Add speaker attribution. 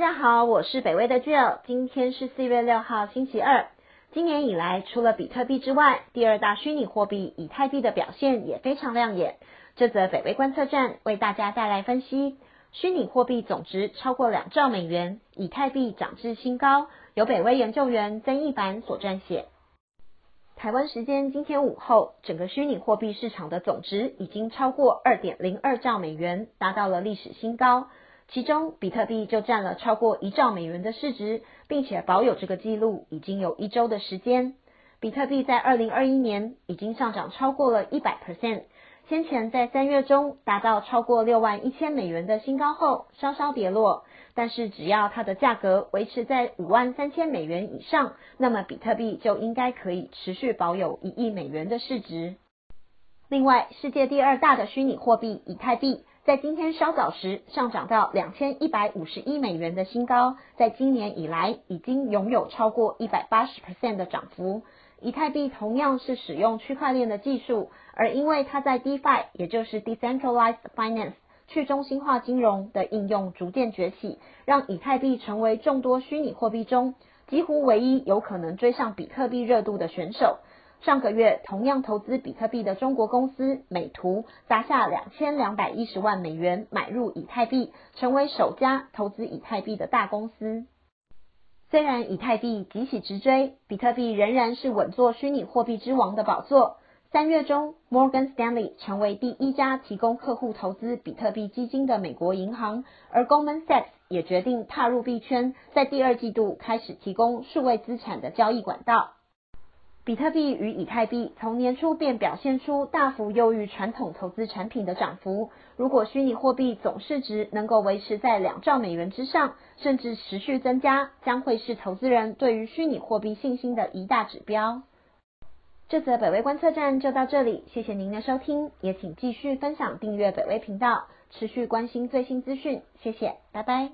Speaker 1: 大家好，我是北威的 Jill，今天是四月六号星期二。今年以来，除了比特币之外，第二大虚拟货币以太币的表现也非常亮眼。这则北威观测站为大家带来分析：虚拟货币总值超过两兆美元，以太币涨至新高。由北威研究员曾义凡所撰写。台湾时间今天午后，整个虚拟货币市场的总值已经超过二点零二兆美元，达到了历史新高。其中，比特币就占了超过一兆美元的市值，并且保有这个记录已经有一周的时间。比特币在二零二一年已经上涨超过了一百 percent，先前在三月中达到超过六万一千美元的新高后，稍稍跌落。但是只要它的价格维持在五万三千美元以上，那么比特币就应该可以持续保有一亿美元的市值。另外，世界第二大的虚拟货币以太币。在今天稍早时上涨到两千一百五十一美元的新高，在今年以来已经拥有超过一百八十 percent 的涨幅。以太币同样是使用区块链的技术，而因为它在 DeFi，也就是 Decentralized Finance 去中心化金融的应用逐渐崛起，让以太币成为众多虚拟货币中几乎唯一有可能追上比特币热度的选手。上个月，同样投资比特币的中国公司美图砸下两千两百一十万美元买入以太币，成为首家投资以太币的大公司。虽然以太币急起直追，比特币仍然是稳坐虚拟货币之王的宝座。三月中，Morgan Stanley 成为第一家提供客户投资比特币基金的美国银行，而 Goldman Sachs 也决定踏入币圈，在第二季度开始提供数位资产的交易管道。比特币与以太币从年初便表现出大幅优于传统投资产品的涨幅。如果虚拟货币总市值能够维持在两兆美元之上，甚至持续增加，将会是投资人对于虚拟货币信心的一大指标。这则北威观测站就到这里，谢谢您的收听，也请继续分享、订阅北威频道，持续关心最新资讯。谢谢，拜拜。